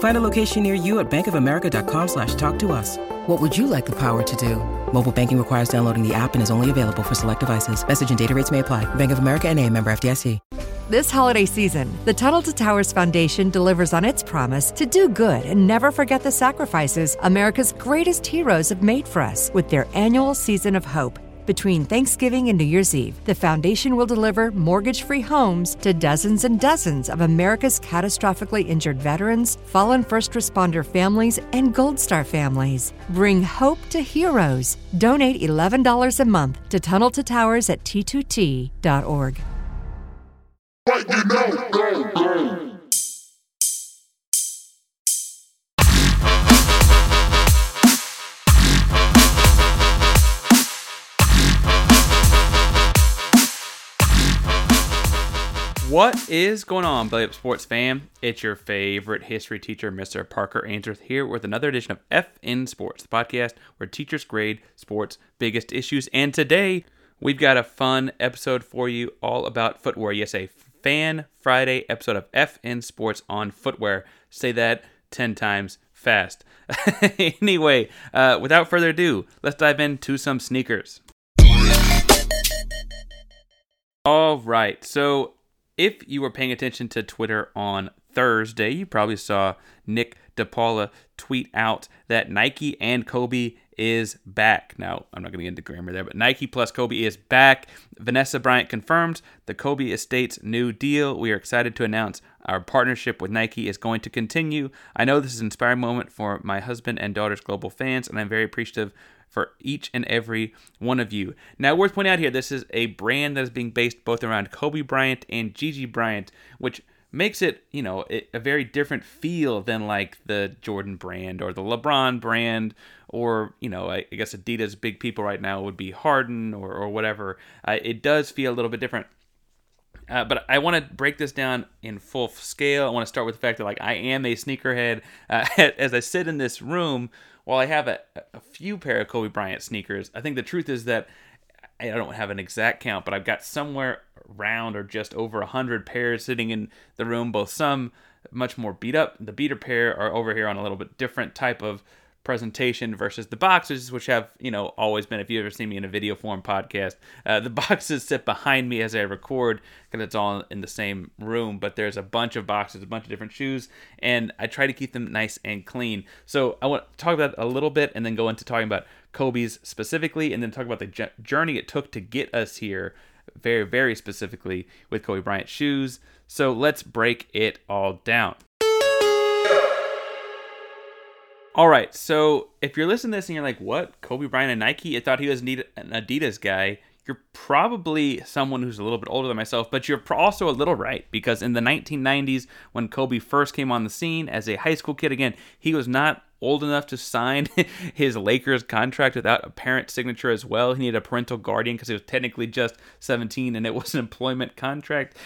Find a location near you at bankofamerica.com slash talk to us. What would you like the power to do? Mobile banking requires downloading the app and is only available for select devices. Message and data rates may apply. Bank of America and a member FDIC. This holiday season, the Tunnel to Towers Foundation delivers on its promise to do good and never forget the sacrifices America's greatest heroes have made for us with their annual season of hope. Between Thanksgiving and New Year's Eve, the foundation will deliver mortgage free homes to dozens and dozens of America's catastrophically injured veterans, fallen first responder families, and Gold Star families. Bring hope to heroes. Donate $11 a month to Tunnel to Towers at t2t.org. What you know, go, go. What is going on, Belly Up Sports fam? It's your favorite history teacher, Mr. Parker Ainsworth, here with another edition of FN Sports, the podcast where teachers grade sports' biggest issues. And today, we've got a fun episode for you all about footwear. Yes, a Fan Friday episode of FN Sports on footwear. Say that 10 times fast. anyway, uh, without further ado, let's dive into some sneakers. All right, so if you were paying attention to Twitter on Thursday, you probably saw Nick DePaula tweet out that Nike and Kobe is back. Now, I'm not going to get into grammar there, but Nike plus Kobe is back. Vanessa Bryant confirms the Kobe Estates new deal. We are excited to announce our partnership with Nike is going to continue. I know this is an inspiring moment for my husband and daughter's global fans, and I'm very appreciative for each and every one of you. Now, worth pointing out here, this is a brand that is being based both around Kobe Bryant and Gigi Bryant, which makes it, you know, a very different feel than like the Jordan brand or the LeBron brand or, you know, I guess Adidas big people right now would be Harden or, or whatever. Uh, it does feel a little bit different. Uh, but I want to break this down in full scale. I want to start with the fact that like I am a sneakerhead. Uh, as I sit in this room, while I have a, a few pair of Kobe Bryant sneakers, I think the truth is that I don't have an exact count, but I've got somewhere around or just over a hundred pairs sitting in the room. Both some much more beat up. The beater pair are over here on a little bit different type of presentation versus the boxes, which have you know always been. If you ever seen me in a video form podcast, uh, the boxes sit behind me as I record because it's all in the same room. But there's a bunch of boxes, a bunch of different shoes, and I try to keep them nice and clean. So I want to talk about a little bit, and then go into talking about Kobe's specifically, and then talk about the journey it took to get us here, very, very specifically with Kobe Bryant shoes. So let's break it all down. All right, so if you're listening to this and you're like, what? Kobe Bryant and Nike? I thought he was an Adidas guy. You're probably someone who's a little bit older than myself, but you're also a little right because in the 1990s, when Kobe first came on the scene as a high school kid, again, he was not old enough to sign his Lakers contract without a parent signature as well. He needed a parental guardian because he was technically just 17 and it was an employment contract.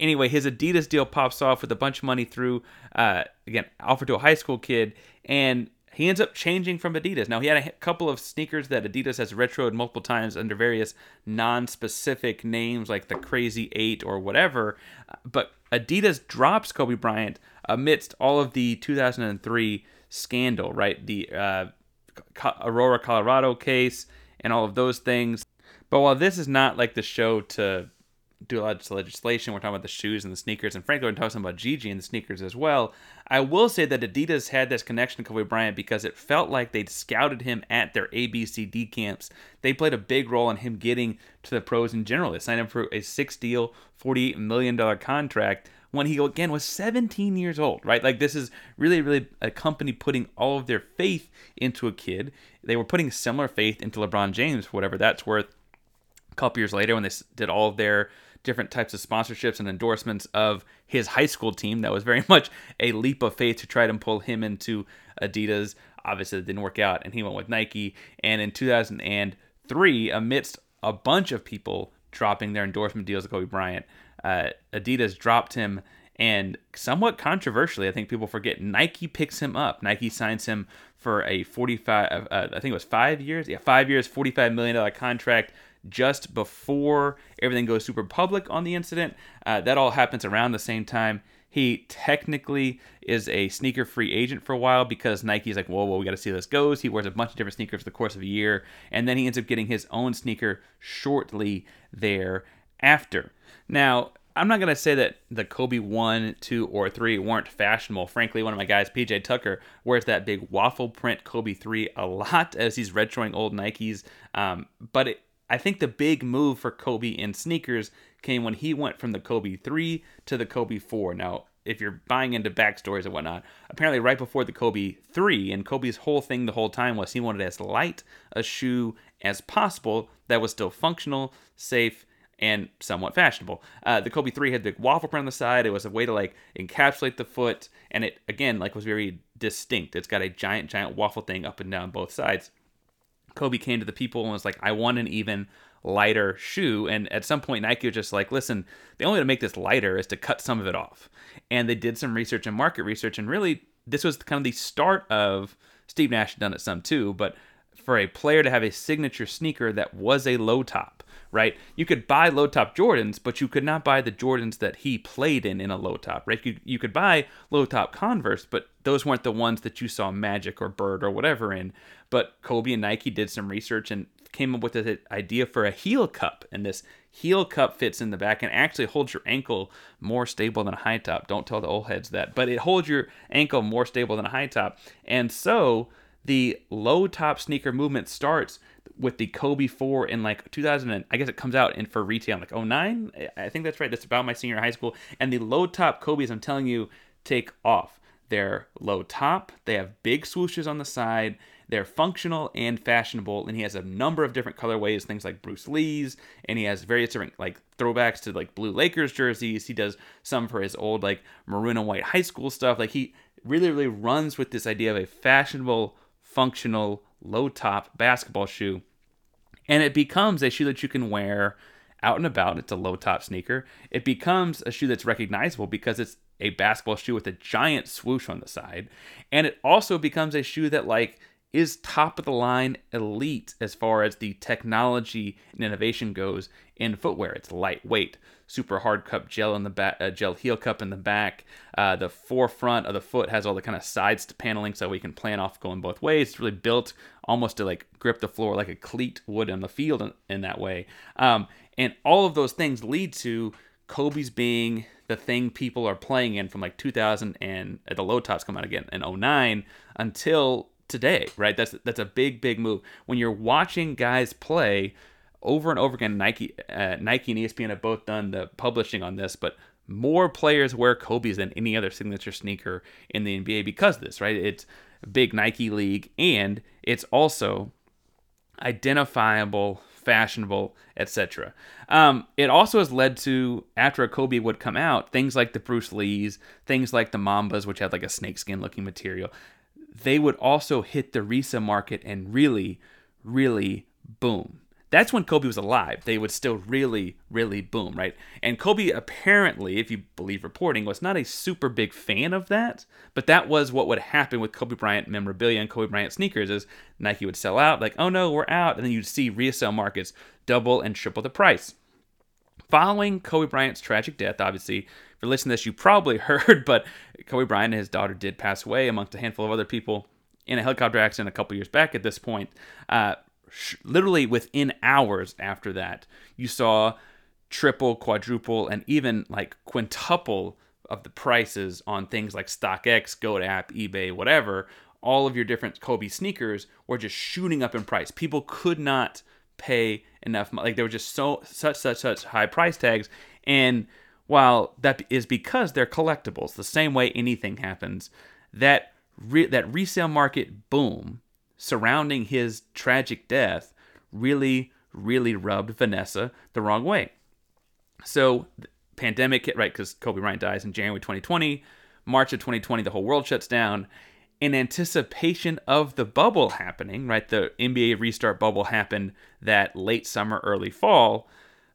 Anyway, his Adidas deal pops off with a bunch of money through, uh, again, offered to a high school kid, and he ends up changing from Adidas. Now, he had a couple of sneakers that Adidas has retroed multiple times under various non specific names like the Crazy 8 or whatever, but Adidas drops Kobe Bryant amidst all of the 2003 scandal, right? The uh, Aurora, Colorado case and all of those things. But while this is not like the show to do a lot of legislation. We're talking about the shoes and the sneakers, and frankly, we're talking about Gigi and the sneakers as well. I will say that Adidas had this connection to Kobe Bryant because it felt like they'd scouted him at their ABCD camps. They played a big role in him getting to the pros in general. They signed him for a six deal, $48 million contract when he again was 17 years old, right? Like this is really, really a company putting all of their faith into a kid. They were putting similar faith into LeBron James, for whatever that's worth. A couple years later, when they did all of their different types of sponsorships and endorsements of his high school team, that was very much a leap of faith to try to pull him into Adidas. Obviously, it didn't work out, and he went with Nike. And in 2003, amidst a bunch of people dropping their endorsement deals with Kobe Bryant, uh, Adidas dropped him, and somewhat controversially, I think people forget Nike picks him up. Nike signs him for a 45, uh, I think it was five years, yeah, five years, 45 million dollar contract just before everything goes super public on the incident. Uh, that all happens around the same time. He technically is a sneaker free agent for a while because Nike's like, whoa, whoa, we got to see how this goes. He wears a bunch of different sneakers the course of a year, and then he ends up getting his own sneaker shortly thereafter. Now, I'm not going to say that the Kobe 1, 2, or 3 weren't fashionable. Frankly, one of my guys, PJ Tucker, wears that big waffle print Kobe 3 a lot as he's retroing old Nikes. Um, but it, I think the big move for Kobe in sneakers came when he went from the Kobe 3 to the Kobe 4. Now, if you're buying into backstories and whatnot, apparently right before the Kobe 3, and Kobe's whole thing the whole time was he wanted as light a shoe as possible that was still functional, safe, and somewhat fashionable. Uh, the Kobe 3 had the waffle print on the side. It was a way to like encapsulate the foot, and it again like was very distinct. It's got a giant, giant waffle thing up and down both sides. Kobe came to the people and was like, I want an even lighter shoe. And at some point, Nike was just like, listen, the only way to make this lighter is to cut some of it off. And they did some research and market research. And really, this was kind of the start of Steve Nash had done it some too, but for a player to have a signature sneaker that was a low top, right? You could buy low top Jordans, but you could not buy the Jordans that he played in in a low top, right? You, you could buy low top Converse, but those weren't the ones that you saw Magic or Bird or whatever in. But Kobe and Nike did some research and came up with the idea for a heel cup, and this heel cup fits in the back and actually holds your ankle more stable than a high top. Don't tell the old heads that, but it holds your ankle more stable than a high top. And so the low top sneaker movement starts with the Kobe 4 in like 2000 and I guess it comes out in for retail like 09 I think that's right. That's about my senior high school. And the low top Kobe's I'm telling you take off they're low top they have big swooshes on the side they're functional and fashionable and he has a number of different colorways things like Bruce Lee's and he has various different like throwbacks to like blue Lakers jerseys he does some for his old like maroon and white high school stuff like he really really runs with this idea of a fashionable functional low top basketball shoe. And it becomes a shoe that you can wear out and about. It's a low top sneaker. It becomes a shoe that's recognizable because it's a basketball shoe with a giant swoosh on the side. And it also becomes a shoe that, like, is top of the line elite as far as the technology and innovation goes in footwear. It's lightweight, super hard cup gel in the back, uh, gel heel cup in the back. Uh, the forefront of the foot has all the kind of sides to paneling, so we can plan off going both ways. It's really built almost to like grip the floor like a cleat would on the field in, in that way. Um, and all of those things lead to Kobe's being the thing people are playing in from like 2000 and uh, the low tops come out again in 09 until today, right? That's that's a big big move. When you're watching guys play over and over again, Nike uh, Nike and ESPN have both done the publishing on this, but more players wear Kobe's than any other signature sneaker in the NBA because of this, right? It's a big Nike league and it's also identifiable, fashionable, etc. Um, it also has led to after a Kobe would come out, things like the Bruce Lees, things like the Mambas, which had like a snakeskin looking material they would also hit the resale market and really, really boom. That's when Kobe was alive. They would still really, really boom, right? And Kobe apparently, if you believe reporting, was not a super big fan of that. But that was what would happen with Kobe Bryant memorabilia and Kobe Bryant sneakers is Nike would sell out, like, oh no, we're out. And then you'd see resale markets double and triple the price. Following Kobe Bryant's tragic death, obviously, if you're listening to this, you probably heard, but Kobe Bryant and his daughter did pass away, amongst a handful of other people, in a helicopter accident a couple years back at this point. Uh, sh- literally within hours after that, you saw triple, quadruple, and even like quintuple of the prices on things like StockX, GoDaddy, eBay, whatever. All of your different Kobe sneakers were just shooting up in price. People could not pay enough money. Like they were just so such such such high price tags. And while that is because they're collectibles, the same way anything happens, that re- that resale market boom surrounding his tragic death really really rubbed Vanessa the wrong way. So pandemic hit right because Kobe Bryant dies in January 2020. March of 2020, the whole world shuts down. In anticipation of the bubble happening, right? The NBA restart bubble happened that late summer, early fall.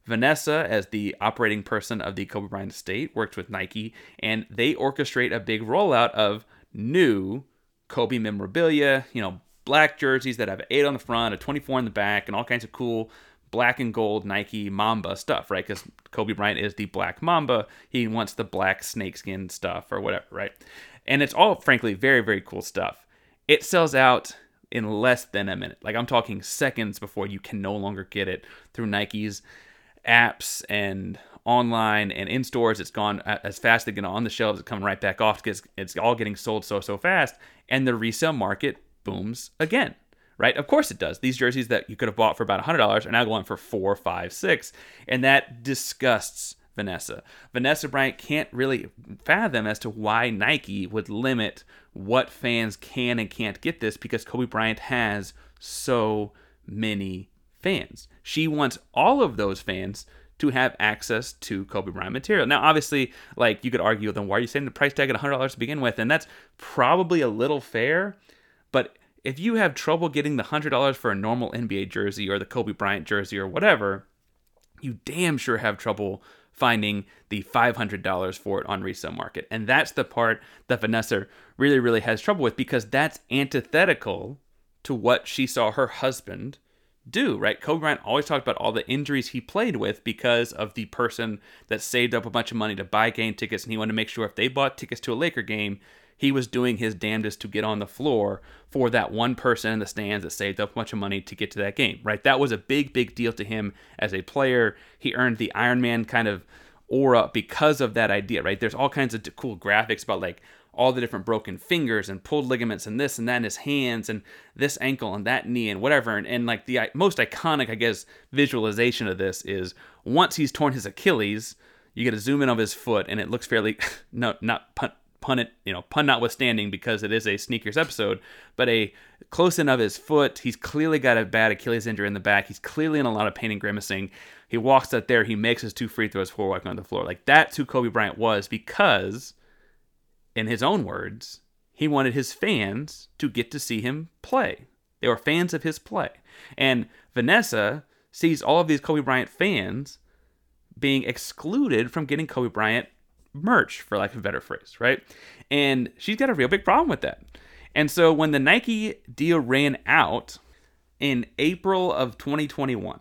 Vanessa, as the operating person of the Kobe Bryant estate, worked with Nike, and they orchestrate a big rollout of new Kobe memorabilia, you know, black jerseys that have eight on the front, a 24 in the back, and all kinds of cool black and gold Nike Mamba stuff, right? Because Kobe Bryant is the black Mamba. He wants the black snakeskin stuff or whatever, right? And it's all, frankly, very, very cool stuff. It sells out in less than a minute. Like I'm talking seconds before you can no longer get it through Nike's apps and online and in stores. It's gone as fast as get on the shelves. It's coming right back off because it's all getting sold so, so fast. And the resale market booms again right? Of course it does. These jerseys that you could have bought for about $100 are now going for four, five, six, and that disgusts Vanessa. Vanessa Bryant can't really fathom as to why Nike would limit what fans can and can't get this because Kobe Bryant has so many fans. She wants all of those fans to have access to Kobe Bryant material. Now, obviously, like you could argue, then why are you saying the price tag at $100 to begin with? And that's probably a little fair, but if you have trouble getting the $100 for a normal NBA jersey or the Kobe Bryant jersey or whatever, you damn sure have trouble finding the $500 for it on resale market. And that's the part that Vanessa really, really has trouble with because that's antithetical to what she saw her husband do, right? Kobe Bryant always talked about all the injuries he played with because of the person that saved up a bunch of money to buy game tickets, and he wanted to make sure if they bought tickets to a Laker game, he was doing his damnedest to get on the floor for that one person in the stands that saved up a bunch of money to get to that game, right? That was a big, big deal to him as a player. He earned the Iron Man kind of aura because of that idea, right? There's all kinds of cool graphics about like all the different broken fingers and pulled ligaments and this and that in his hands and this ankle and that knee and whatever. And, and like the most iconic, I guess, visualization of this is once he's torn his Achilles, you get a zoom in of his foot and it looks fairly, no, not pun, it, you know, pun notwithstanding, because it is a sneakers episode, but a close in of his foot. He's clearly got a bad Achilles injury in the back. He's clearly in a lot of pain and grimacing. He walks out there, he makes his two free throws before walking on the floor. Like that's who Kobe Bryant was because, in his own words, he wanted his fans to get to see him play. They were fans of his play. And Vanessa sees all of these Kobe Bryant fans being excluded from getting Kobe Bryant merch, for lack of a better phrase, right? And she's got a real big problem with that. And so when the Nike deal ran out in April of 2021,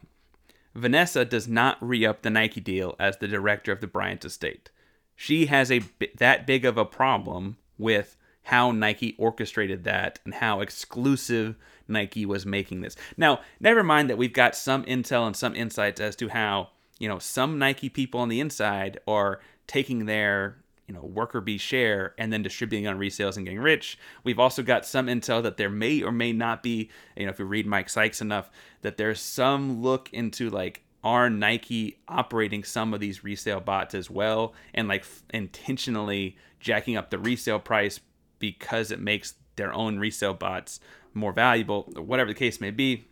Vanessa does not re up the Nike deal as the director of the Bryant estate. She has a that big of a problem with how Nike orchestrated that and how exclusive Nike was making this. Now, never mind that we've got some intel and some insights as to how, you know, some Nike people on the inside are taking their you know worker bee share and then distributing on resales and getting rich. We've also got some intel that there may or may not be, you know, if you read Mike Sykes enough, that there's some look into like are Nike operating some of these resale bots as well and like f- intentionally jacking up the resale price because it makes their own resale bots more valuable, whatever the case may be.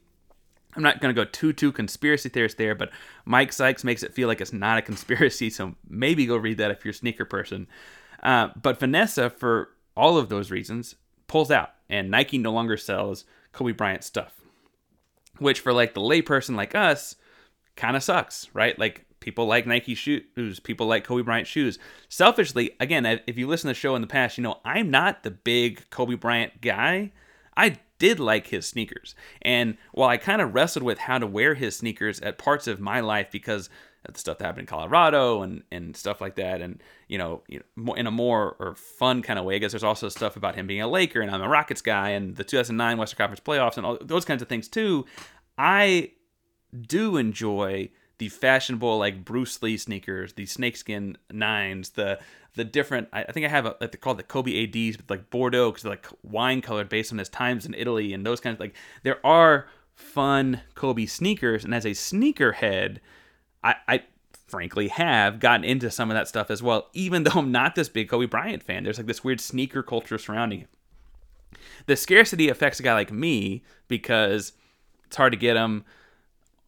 I'm not going to go too too conspiracy theorist there, but Mike Sykes makes it feel like it's not a conspiracy, so maybe go read that if you're a sneaker person. Uh, but Vanessa, for all of those reasons, pulls out, and Nike no longer sells Kobe Bryant stuff, which for like the layperson like us, kind of sucks, right? Like people like Nike shoes, people like Kobe Bryant shoes. Selfishly, again, if you listen to the show in the past, you know I'm not the big Kobe Bryant guy. I did like his sneakers. And while I kind of wrestled with how to wear his sneakers at parts of my life because of the stuff that happened in Colorado and, and stuff like that, and you know, you know, in a more or fun kind of way, I guess there's also stuff about him being a Laker and I'm a Rockets guy and the 2009 Western Conference playoffs and all those kinds of things too. I do enjoy the fashionable like Bruce Lee sneakers, the snakeskin nines, the the different. I, I think I have a, like they're called the Kobe ads, but like Bordeaux because they're like wine colored based on his times in Italy and those kinds of like. There are fun Kobe sneakers, and as a sneakerhead, I, I frankly have gotten into some of that stuff as well. Even though I'm not this big Kobe Bryant fan, there's like this weird sneaker culture surrounding it. The scarcity affects a guy like me because it's hard to get them.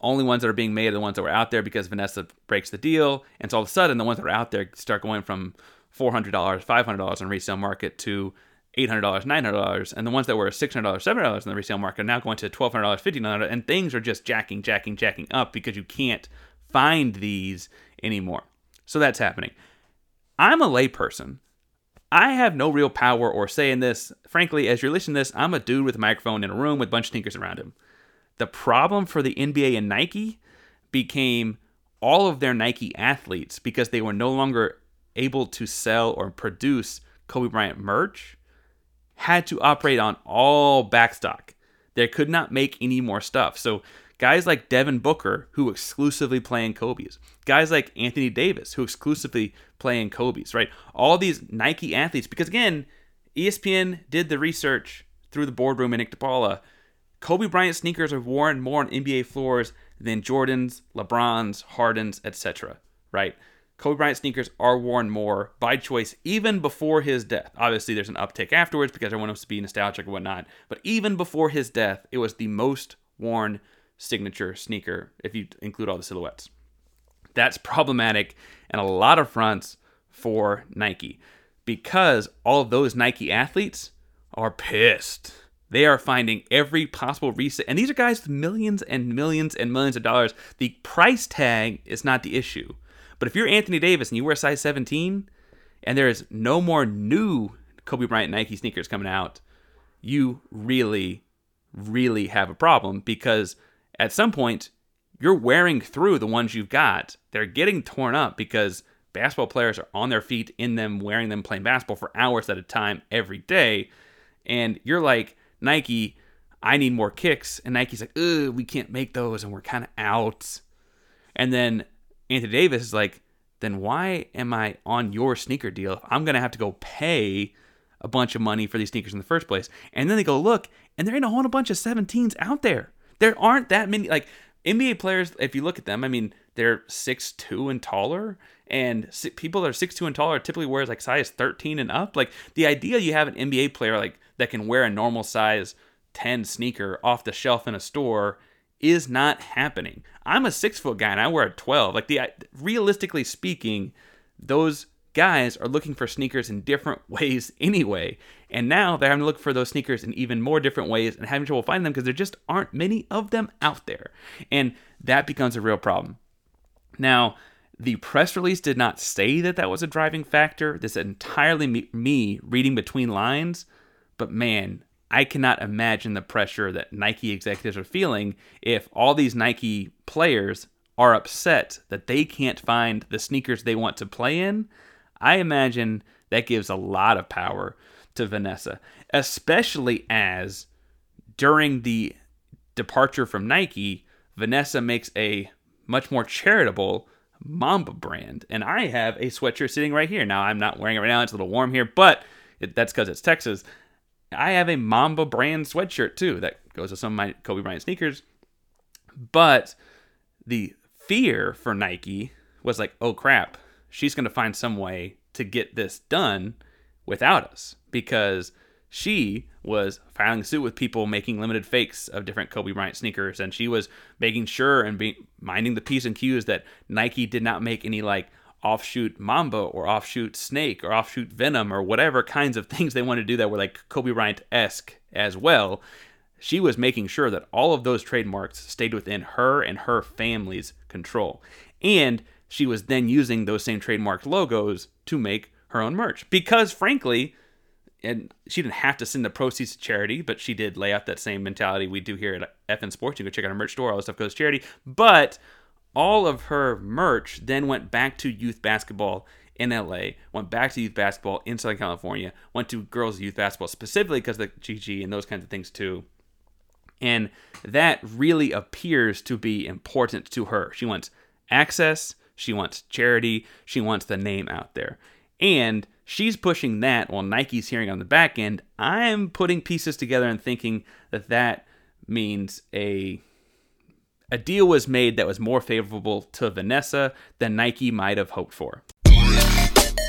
Only ones that are being made are the ones that were out there because Vanessa breaks the deal. And so all of a sudden, the ones that are out there start going from $400, $500 on resale market to $800, $900. And the ones that were $600, $700 in the resale market are now going to $1,200, $1,500. And things are just jacking, jacking, jacking up because you can't find these anymore. So that's happening. I'm a layperson. I have no real power or say in this. Frankly, as you're listening to this, I'm a dude with a microphone in a room with a bunch of sneakers around him. The problem for the NBA and Nike became all of their Nike athletes because they were no longer able to sell or produce Kobe Bryant merch had to operate on all backstock. They could not make any more stuff. So guys like Devin Booker who exclusively play in Kobe's, guys like Anthony Davis who exclusively play in Kobe's, right? All these Nike athletes because again, ESPN did the research through the boardroom and Nick DePaula Kobe Bryant sneakers are worn more on NBA floors than Jordans, LeBrons, Hardens, etc. Right? Kobe Bryant sneakers are worn more by choice even before his death. Obviously, there's an uptick afterwards because everyone wants to be nostalgic and whatnot. But even before his death, it was the most worn signature sneaker if you include all the silhouettes. That's problematic and a lot of fronts for Nike because all of those Nike athletes are pissed they are finding every possible reset. And these are guys with millions and millions and millions of dollars. The price tag is not the issue. But if you're Anthony Davis and you wear size 17 and there is no more new Kobe Bryant Nike sneakers coming out, you really, really have a problem because at some point you're wearing through the ones you've got. They're getting torn up because basketball players are on their feet in them, wearing them, playing basketball for hours at a time every day. And you're like, Nike, I need more kicks. And Nike's like, ugh, we can't make those and we're kind of out. And then Anthony Davis is like, then why am I on your sneaker deal I'm going to have to go pay a bunch of money for these sneakers in the first place? And then they go, look, and there ain't a whole bunch of 17s out there. There aren't that many. Like, NBA players, if you look at them, I mean, they're six two and taller, and people that are six two and taller typically wears like size 13 and up. Like the idea you have an NBA player like that can wear a normal size 10 sneaker off the shelf in a store is not happening. I'm a six foot guy and I wear a 12. Like the realistically speaking, those guys are looking for sneakers in different ways anyway. And now they're having to look for those sneakers in even more different ways and having trouble finding them because there just aren't many of them out there. And that becomes a real problem. Now, the press release did not say that that was a driving factor. This is entirely me, me reading between lines. But man, I cannot imagine the pressure that Nike executives are feeling if all these Nike players are upset that they can't find the sneakers they want to play in. I imagine that gives a lot of power to Vanessa, especially as during the departure from Nike, Vanessa makes a much more charitable Mamba brand. And I have a sweatshirt sitting right here. Now, I'm not wearing it right now, it's a little warm here, but it, that's because it's Texas. I have a Mamba brand sweatshirt too that goes with some of my Kobe Bryant sneakers. But the fear for Nike was like, oh crap, she's going to find some way to get this done without us because she was filing suit with people making limited fakes of different Kobe Bryant sneakers, and she was making sure and be, minding the p's and q's that Nike did not make any like offshoot Mamba or offshoot Snake or offshoot Venom or whatever kinds of things they wanted to do that were like Kobe Bryant esque as well. She was making sure that all of those trademarks stayed within her and her family's control. And she was then using those same trademark logos to make her own merch. Because frankly, and she didn't have to send the proceeds to charity, but she did lay out that same mentality we do here at FN Sports. You go check out our merch store, all the stuff goes to charity. But all of her merch then went back to youth basketball in LA, went back to youth basketball in Southern California, went to girls' youth basketball specifically because of the Gigi and those kinds of things too. And that really appears to be important to her. She wants access, she wants charity, she wants the name out there. And she's pushing that while Nike's hearing on the back end. I'm putting pieces together and thinking that that means a a deal was made that was more favorable to Vanessa than Nike might have hoped for.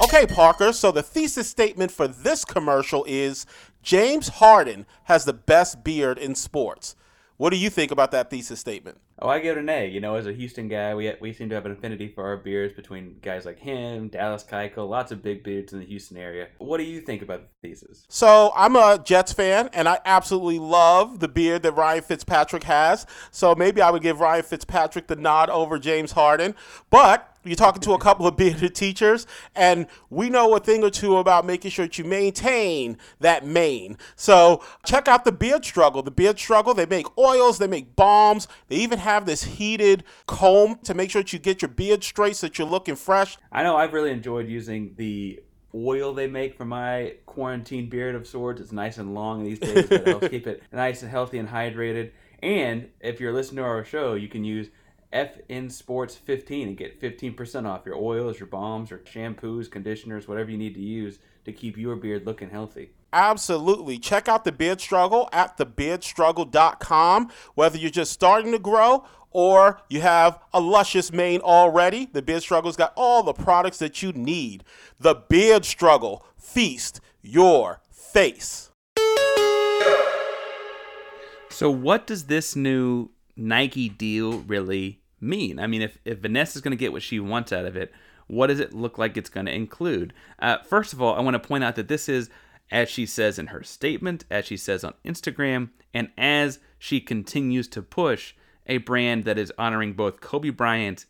Okay, Parker, so the thesis statement for this commercial is James Harden has the best beard in sports. What do you think about that thesis statement? Oh, I give it an A. You know, as a Houston guy, we we seem to have an affinity for our beards between guys like him, Dallas Keuchel, lots of big beards in the Houston area. What do you think about the thesis? So I'm a Jets fan, and I absolutely love the beard that Ryan Fitzpatrick has. So maybe I would give Ryan Fitzpatrick the nod over James Harden. But you're talking to a couple of bearded teachers, and we know a thing or two about making sure that you maintain that mane. So check out the Beard Struggle. The Beard Struggle, they make oils, they make balms, they even have this heated comb to make sure that you get your beard straight so that you're looking fresh. I know I've really enjoyed using the oil they make for my quarantine beard of sorts. It's nice and long these days, but it helps keep it nice and healthy and hydrated. And if you're listening to our show, you can use FN Sports 15 and get 15% off your oils, your balms, your shampoos, conditioners, whatever you need to use to keep your beard looking healthy. Absolutely. Check out the Beard Struggle at thebeardstruggle.com. Whether you're just starting to grow or you have a luscious mane already, the Beard Struggle's got all the products that you need. The Beard Struggle. Feast your face. So, what does this new Nike deal really mean? I mean, if, if Vanessa's going to get what she wants out of it, what does it look like it's going to include? Uh, first of all, I want to point out that this is, as she says in her statement, as she says on Instagram, and as she continues to push a brand that is honoring both Kobe Bryant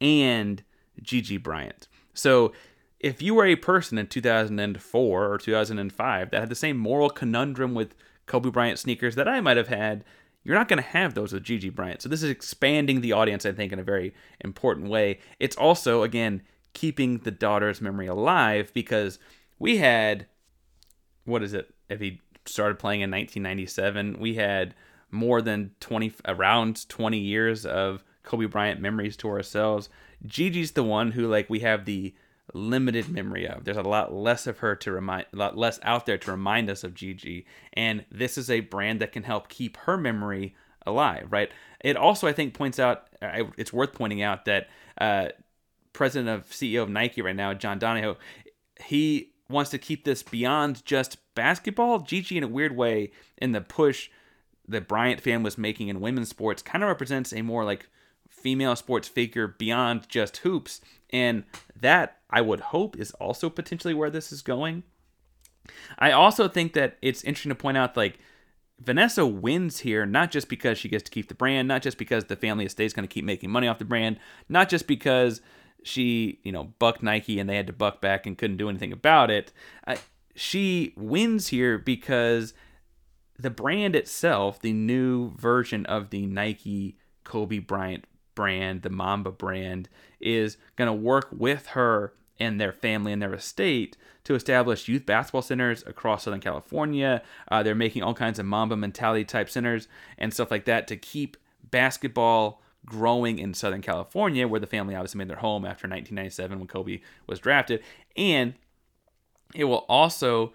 and Gigi Bryant. So, if you were a person in 2004 or 2005 that had the same moral conundrum with Kobe Bryant sneakers that I might have had, you're not going to have those with Gigi Bryant. So this is expanding the audience, I think, in a very important way. It's also, again, keeping the daughter's memory alive because we had, what is it? If he started playing in 1997, we had more than 20, around 20 years of Kobe Bryant memories to ourselves. Gigi's the one who, like, we have the limited memory of. There's a lot less of her to remind, a lot less out there to remind us of Gigi, and this is a brand that can help keep her memory alive, right? It also, I think, points out. It's worth pointing out that uh, president of CEO of Nike right now, John Donahoe, he wants to keep this beyond just basketball. Gigi, in a weird way, in the push that Bryant fan was making in women's sports, kind of represents a more like female sports figure beyond just hoops. And that, I would hope, is also potentially where this is going. I also think that it's interesting to point out, like, Vanessa wins here not just because she gets to keep the brand, not just because the family estate is going to keep making money off the brand, not just because she, you know, bucked Nike and they had to buck back and couldn't do anything about it. Uh, she wins here because the brand itself, the new version of the Nike Kobe Bryant brand, the Mamba brand, is going to work with her and their family and their estate to establish youth basketball centers across Southern California. Uh, they're making all kinds of Mamba mentality type centers and stuff like that to keep basketball growing in Southern California, where the family obviously made their home after 1997 when Kobe was drafted. And it will also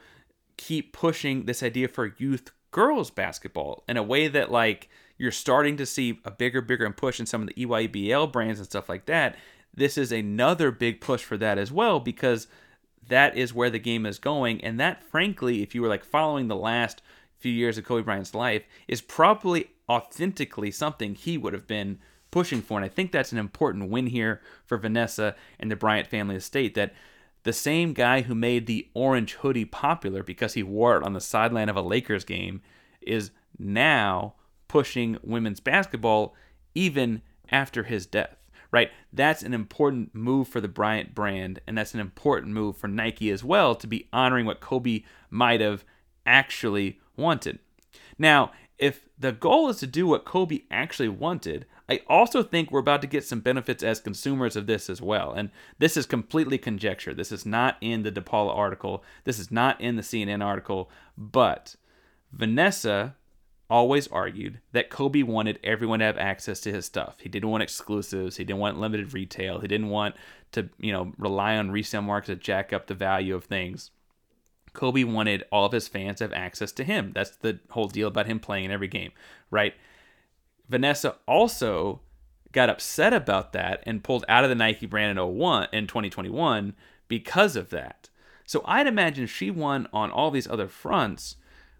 keep pushing this idea for youth girls basketball in a way that, like, you're starting to see a bigger, bigger push in some of the EYBL brands and stuff like that. This is another big push for that as well because that is where the game is going. And that, frankly, if you were like following the last few years of Kobe Bryant's life, is probably authentically something he would have been pushing for. And I think that's an important win here for Vanessa and the Bryant family estate that the same guy who made the orange hoodie popular because he wore it on the sideline of a Lakers game is now pushing women's basketball even after his death, right? That's an important move for the Bryant brand, and that's an important move for Nike as well to be honoring what Kobe might have actually wanted. Now, if the goal is to do what Kobe actually wanted, I also think we're about to get some benefits as consumers of this as well. And this is completely conjecture. This is not in the DePaula article. This is not in the CNN article. But Vanessa always argued that Kobe wanted everyone to have access to his stuff. He didn't want exclusives. He didn't want limited retail. He didn't want to, you know, rely on resale markets to jack up the value of things. Kobe wanted all of his fans to have access to him. That's the whole deal about him playing in every game, right? Vanessa also got upset about that and pulled out of the Nike brand in 01 in 2021 because of that. So I'd imagine she won on all these other fronts.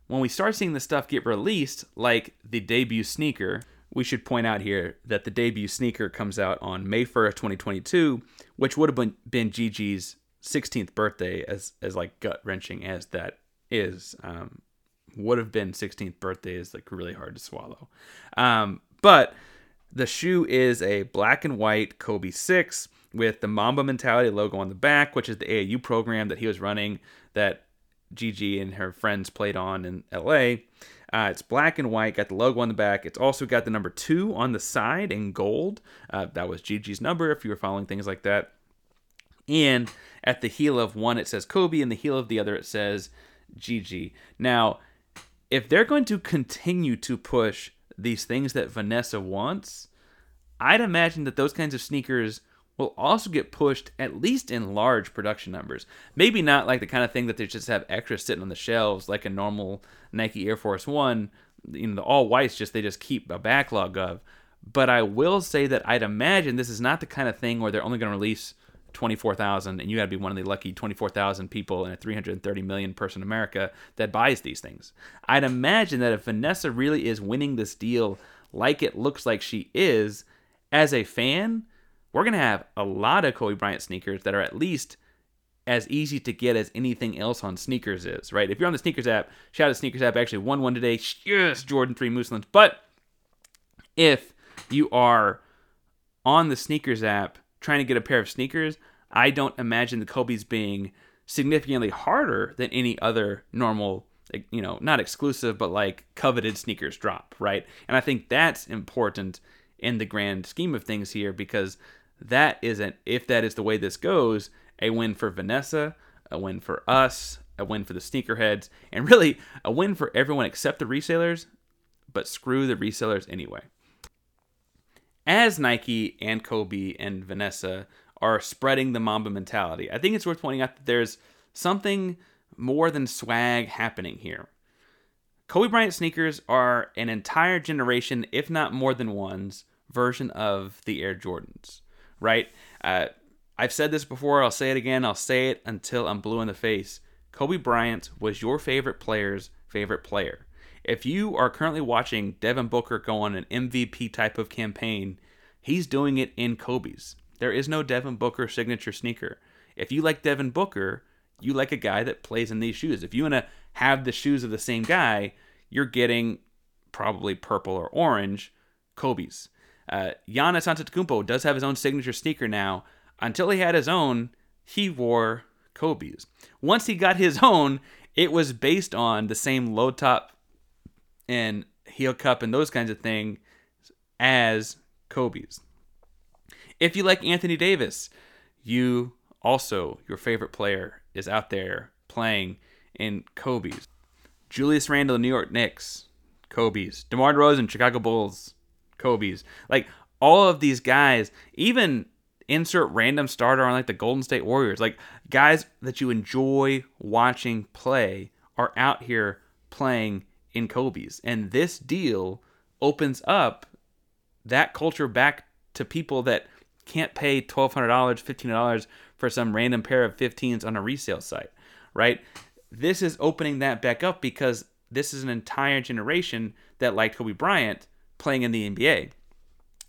When we start seeing the stuff get released, like the debut sneaker, we should point out here that the debut sneaker comes out on May 1st, 2022, which would have been, been Gigi's 16th birthday, as as like gut wrenching as that is. Um, would have been 16th birthday is like really hard to swallow. Um, but the shoe is a black and white Kobe 6 with the Mamba Mentality logo on the back, which is the AAU program that he was running that Gigi and her friends played on in LA. Uh, it's black and white, got the logo on the back. It's also got the number two on the side in gold. Uh, that was Gigi's number if you were following things like that. And at the heel of one, it says Kobe, and the heel of the other, it says Gigi. Now, if they're going to continue to push these things that Vanessa wants, I'd imagine that those kinds of sneakers will also get pushed at least in large production numbers. Maybe not like the kind of thing that they just have extra sitting on the shelves like a normal Nike Air Force One. You know, the all whites just they just keep a backlog of. But I will say that I'd imagine this is not the kind of thing where they're only going to release 24,000 and you got to be one of the lucky 24,000 people in a 330 million person America that buys these things. I'd imagine that if Vanessa really is winning this deal like it looks like she is, as a fan, we're going to have a lot of Kobe Bryant sneakers that are at least as easy to get as anything else on sneakers is, right? If you're on the SNKRS app, shout out to SNKRS app actually won one today. Yes, Jordan 3 Muslins. But if you are on the SNKRS app trying to get a pair of sneakers, I don't imagine the Kobe's being significantly harder than any other normal you know, not exclusive, but like coveted sneakers drop, right? And I think that's important in the grand scheme of things here because that isn't, if that is the way this goes, a win for Vanessa, a win for us, a win for the sneakerheads, and really a win for everyone except the resellers, but screw the resellers anyway. As Nike and Kobe and Vanessa are spreading the Mamba mentality, I think it's worth pointing out that there's something more than swag happening here. Kobe Bryant sneakers are an entire generation, if not more than one's, version of the Air Jordans, right? Uh, I've said this before, I'll say it again, I'll say it until I'm blue in the face. Kobe Bryant was your favorite player's favorite player. If you are currently watching Devin Booker go on an MVP type of campaign, he's doing it in Kobe's. There is no Devin Booker signature sneaker. If you like Devin Booker, you like a guy that plays in these shoes. If you want to have the shoes of the same guy, you're getting probably purple or orange Kobe's. Uh, Giannis Antetokounmpo does have his own signature sneaker now. Until he had his own, he wore Kobe's. Once he got his own, it was based on the same low top and heel cup and those kinds of things as Kobe's. If you like Anthony Davis, you also, your favorite player is out there playing in Kobe's. Julius Randle, New York Knicks, Kobe's. DeMar DeRozan, Chicago Bulls, Kobe's. Like all of these guys, even insert random starter on like the Golden State Warriors, like guys that you enjoy watching play are out here playing in Kobe's. And this deal opens up that culture back to people that can't pay $1,200, $1,500 for some random pair of 15s on a resale site, right? This is opening that back up because this is an entire generation that liked Kobe Bryant playing in the NBA.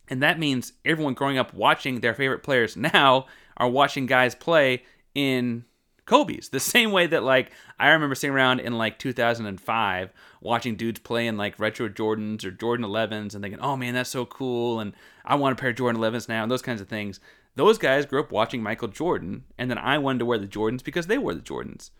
And that means everyone growing up watching their favorite players now are watching guys play in Kobe's. The same way that like I remember sitting around in like 2005 watching dudes play in like retro Jordans or Jordan 11s and thinking, "Oh man, that's so cool and I want a pair of Jordan 11s now." and those kinds of things. Those guys grew up watching Michael Jordan and then I wanted to wear the Jordans because they wore the Jordans.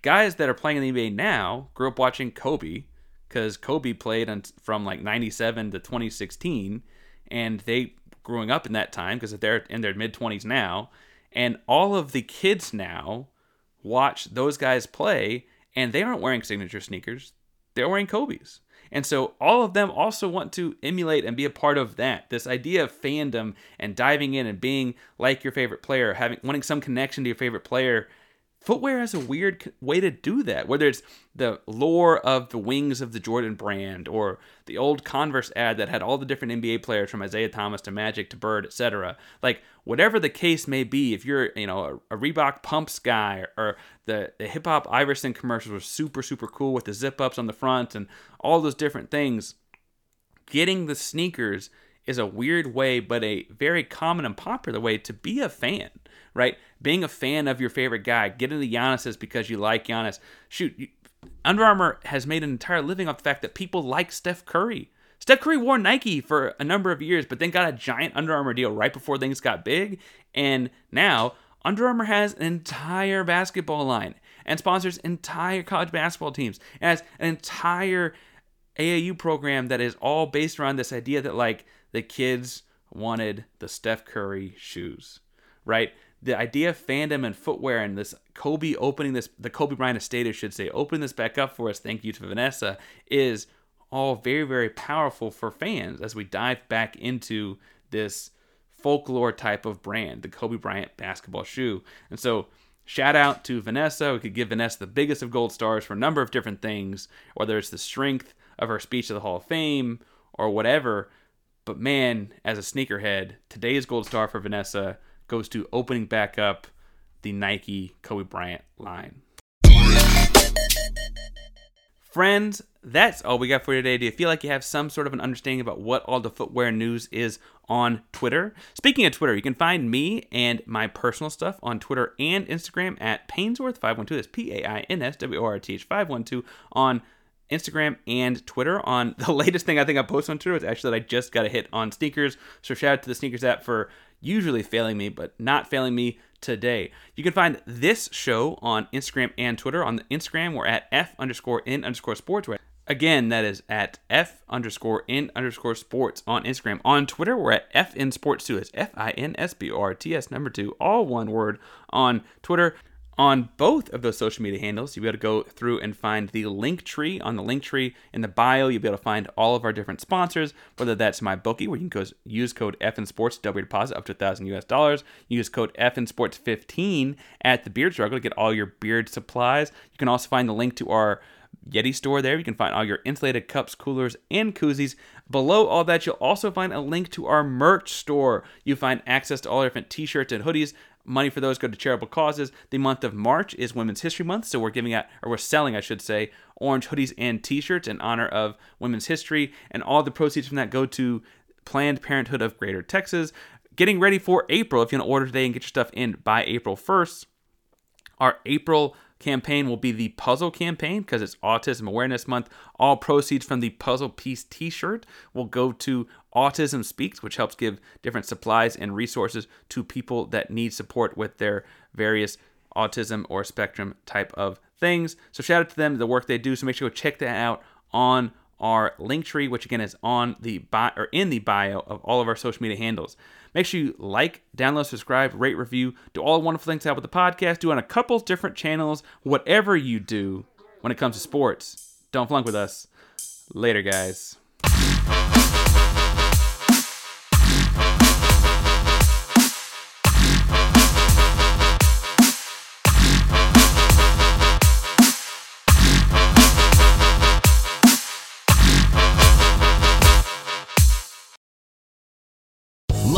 Guys that are playing in the NBA now grew up watching Kobe because Kobe played from like 97 to 2016 and they growing up in that time because they're in their mid 20s now and all of the kids now watch those guys play and they aren't wearing signature sneakers they're wearing kobe's And so all of them also want to emulate and be a part of that. This idea of fandom and diving in and being like your favorite player, having wanting some connection to your favorite player footwear has a weird way to do that whether it's the lore of the wings of the jordan brand or the old converse ad that had all the different nba players from isaiah thomas to magic to bird etc like whatever the case may be if you're you know a, a reebok pumps guy or the, the hip-hop iverson commercials were super super cool with the zip ups on the front and all those different things getting the sneakers is a weird way but a very common and popular way to be a fan right? Being a fan of your favorite guy, getting the Giannis's because you like Giannis. Shoot, you, Under Armour has made an entire living off the fact that people like Steph Curry. Steph Curry wore Nike for a number of years, but then got a giant Under Armour deal right before things got big. And now Under Armour has an entire basketball line and sponsors entire college basketball teams and has an entire AAU program that is all based around this idea that like the kids wanted the Steph Curry shoes, right? the idea of fandom and footwear and this Kobe opening this, the Kobe Bryant estate, I should say, opening this back up for us, thank you to Vanessa, is all very, very powerful for fans as we dive back into this folklore type of brand, the Kobe Bryant basketball shoe. And so, shout out to Vanessa. We could give Vanessa the biggest of gold stars for a number of different things, whether it's the strength of her speech to the Hall of Fame or whatever. But man, as a sneakerhead, today's gold star for Vanessa goes to opening back up the Nike Kobe Bryant line. Friends, that's all we got for today. Do you feel like you have some sort of an understanding about what all the footwear news is on Twitter? Speaking of Twitter, you can find me and my personal stuff on Twitter and Instagram at Painsworth512. That's P A I N S W O R T H 512 on Instagram and Twitter. On the latest thing I think I posted on Twitter was actually that I just got a hit on SNKRS. So shout out to the SNKRS app for usually failing me, but not failing me today. You can find this show on Instagram and Twitter. On the Instagram, we're at F underscore in underscore sports. Again, that is at F underscore in underscore sports on Instagram. On Twitter, we're at F in sports too. It's F I N S B R T S number two, all one word on Twitter on both of those social media handles, you'll be able to go through and find the Linktree. On the Linktree in the bio, you'll be able to find all of our different sponsors, whether that's MyBookie, where you can go use code FN Sports, double deposit up to thousand US dollars. Use code FN Sports 15 at the Beard Struggle to get all your beard supplies. You can also find the link to our Yeti store there. You can find all your insulated cups, coolers, and koozies. Below all that, you'll also find a link to our merch store. You find access to all our different t-shirts and hoodies. Money for those go to charitable causes. The month of March is Women's History Month, so we're giving out, or we're selling, I should say, orange hoodies and t-shirts in honor of women's history, and all the proceeds from that go to Planned Parenthood of Greater Texas. Getting ready for April, if you want to order today and get your stuff in by April 1st, our April campaign will be the puzzle campaign because it's Autism Awareness Month. All proceeds from the puzzle piece t shirt will go to Autism Speaks, which helps give different supplies and resources to people that need support with their various autism or spectrum type of things. So shout out to them, the work they do. So make sure to check that out on our Linktree, which again is on the bio or in the bio of all of our social media handles. Make sure you like, download, subscribe, rate, review, do all the wonderful things out with the podcast, do on a couple different channels, whatever you do when it comes to sports. Don't flunk with us. Later, guys.